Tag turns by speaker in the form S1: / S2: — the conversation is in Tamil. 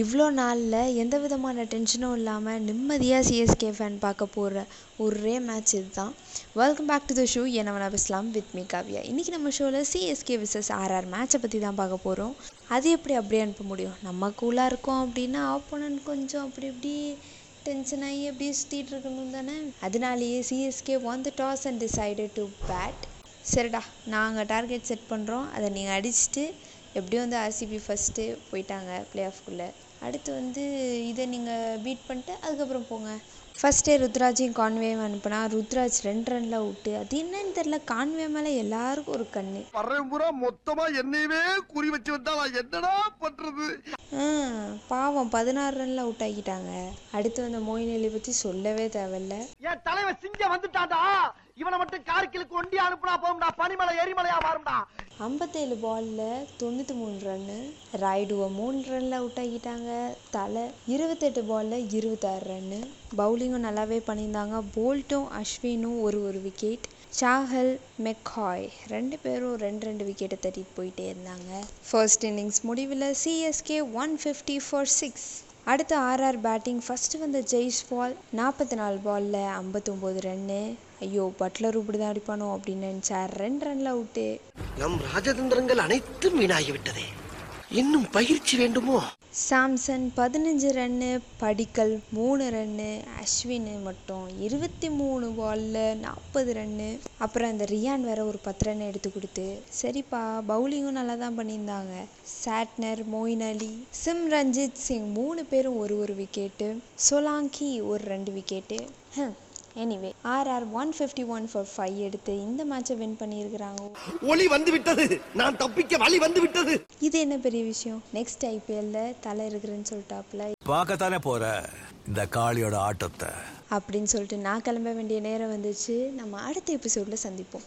S1: இவ்வளோ நாளில் எந்த விதமான டென்ஷனும் இல்லாமல் நிம்மதியாக சிஎஸ்கே ஃபேன் பார்க்க போகிற ஒரே மேட்ச் இதுதான். Welcome back to the show என்ன வேணா பேசலாம் வித் மீ காவியா. இன்றைக்கி நம்ம ஷோவில் சிஎஸ்கே விசஸ் ஆர்ஆர் மேட்ச்சை பற்றி தான் பார்க்க போகிறோம் அது எப்படி அப்படியே அனுப்ப முடியும்? நம்ம கூலாக இருக்கோம் அப்படின்னா ஆப்போனன்ட் கொஞ்சம் அப்படி இப்படி டென்ஷன் ஆகி அப்படியே சுற்றிட்டு இருக்கணும் தானே? அதனாலேயே CSK won the toss and decided to bat சரிடா நாங்கள் டார்கெட் செட் பண்ணுறோம் அதை நீங்கள் அடிச்சுட்டு எப்படியும் வந்து ஆர்சிபி ஃபஸ்ட்டு போயிட்டாங்க பிளே ஆஃப்குள்ளே அடுத்து வந்து இதை நீங்கள் பீட் பண்ணிட்டு அதுக்கப்புறம் போங்க. ஃபஸ்ட்டே ருத்ராஜையும் கான்வேயும் அனுப்புனா ருத்ராஜ் ரெண்டு ரனில் விட்டு அது என்னன்னு தெரில கான்வே மேலே எல்லாருக்கும் ஒரு கண்ணு.
S2: வர்றேன் பூரா மொத்தமா என்னையவே குறி வச்சு வந்தா என்னடா பண்றது?
S1: பாவம் பதினாறு ரனில் அவுட் ஆக்கிட்டாங்க. அடுத்து வந்த மோயின் அலி பற்றி சொல்லவே தேவையில்ல.
S2: என் தலைவன் சிங்கம் வந்துட்டான்டா. இவனை மட்டும் கார்கிலுக்கு ஒண்டி அனுப்புனா போகும்டா பனிமலை எரிமலையா மாறும்டா.
S1: ஐம்பத்தேழு பாலில் தொண்ணூற்றி மூணு ரன்னு ராய்டுவை மூணு ரனில் அவுட் ஆகிட்டாங்க. தலை இருபத்தெட்டு பாலில் இருபத்தாறு ரன்னு பவுலிங்கும் நல்லாவே பண்ணியிருந்தாங்க. போல்ட்டும் அஸ்வினும் ஒரு ஒரு விக்கெட் சாஹல் மெக்காய் ரெண்டு பேரும் ரெண்டு ரெண்டு விக்கெட்டை தட்டிட்டு போயிட்டே இருந்தாங்க. ஃபர்ஸ்ட் இன்னிங்ஸ் முடிவில் CSK one fifty for six அடுத்து ஆர்ஆர் பேட்டிங். ஃபஸ்ட்டு வந்த ஜெய்ஸ்வால் நாற்பத்தி நாலு பாலில் ஐம்பத்தொம்போது ரன்னு ஐயோ பட்லர் இப்படி தான் அடிப்பானோ அப்படின்னு நினச்சார். ரெண்டு ரனில் அவுட்டு.
S3: நம் ராஜதந்திரங்கள் அனைத்தும் வீணாகிவிட்டதே. இன்னும் பயிற்சி வேண்டுமோ?
S1: சாம்சன் பதினஞ்சு ரன்னு படிக்கல் மூணு ரன்னு அஸ்வின் மட்டும் இருபத்தி மூணு பாலில் நாற்பது ரன்னு. அப்புறம் இந்த ரியான் வேற ஒரு பத்து ரன் எடுத்து கொடுத்து. சரிப்பா பவுலிங்கும் நல்லா தான் பண்ணியிருந்தாங்க. சாட்னர் மொயின் அலி சிம் ரஞ்சித் சிங் மூணு பேரும் ஒரு ஒரு விக்கெட்டு சோலாங்கி ஒரு ரெண்டு wicket anyway RR one fifty one for five எடுத்து இந்த மேட்சை வின் பண்ணியிருக்கிறாங்க.
S3: ஒளி வந்து விட்டது நான் தப்பிக்க வழி வந்து விட்டது
S1: இது என்ன பெரிய விஷயம்? நெக்ஸ்ட் ஐபிஎல்ல தலை இருக்கிறேன்னு சொல்லிட்டாப்புல
S4: பார்க்கத்தானே போற? இந்த காளியோட ஆட்டத்தை.
S1: அப்படின்னு சொல்லிட்டு நான் கிளம்ப வேண்டிய நேரம் வந்துச்சு. நம்ம அடுத்த எபிசோடில் சந்திப்போம்.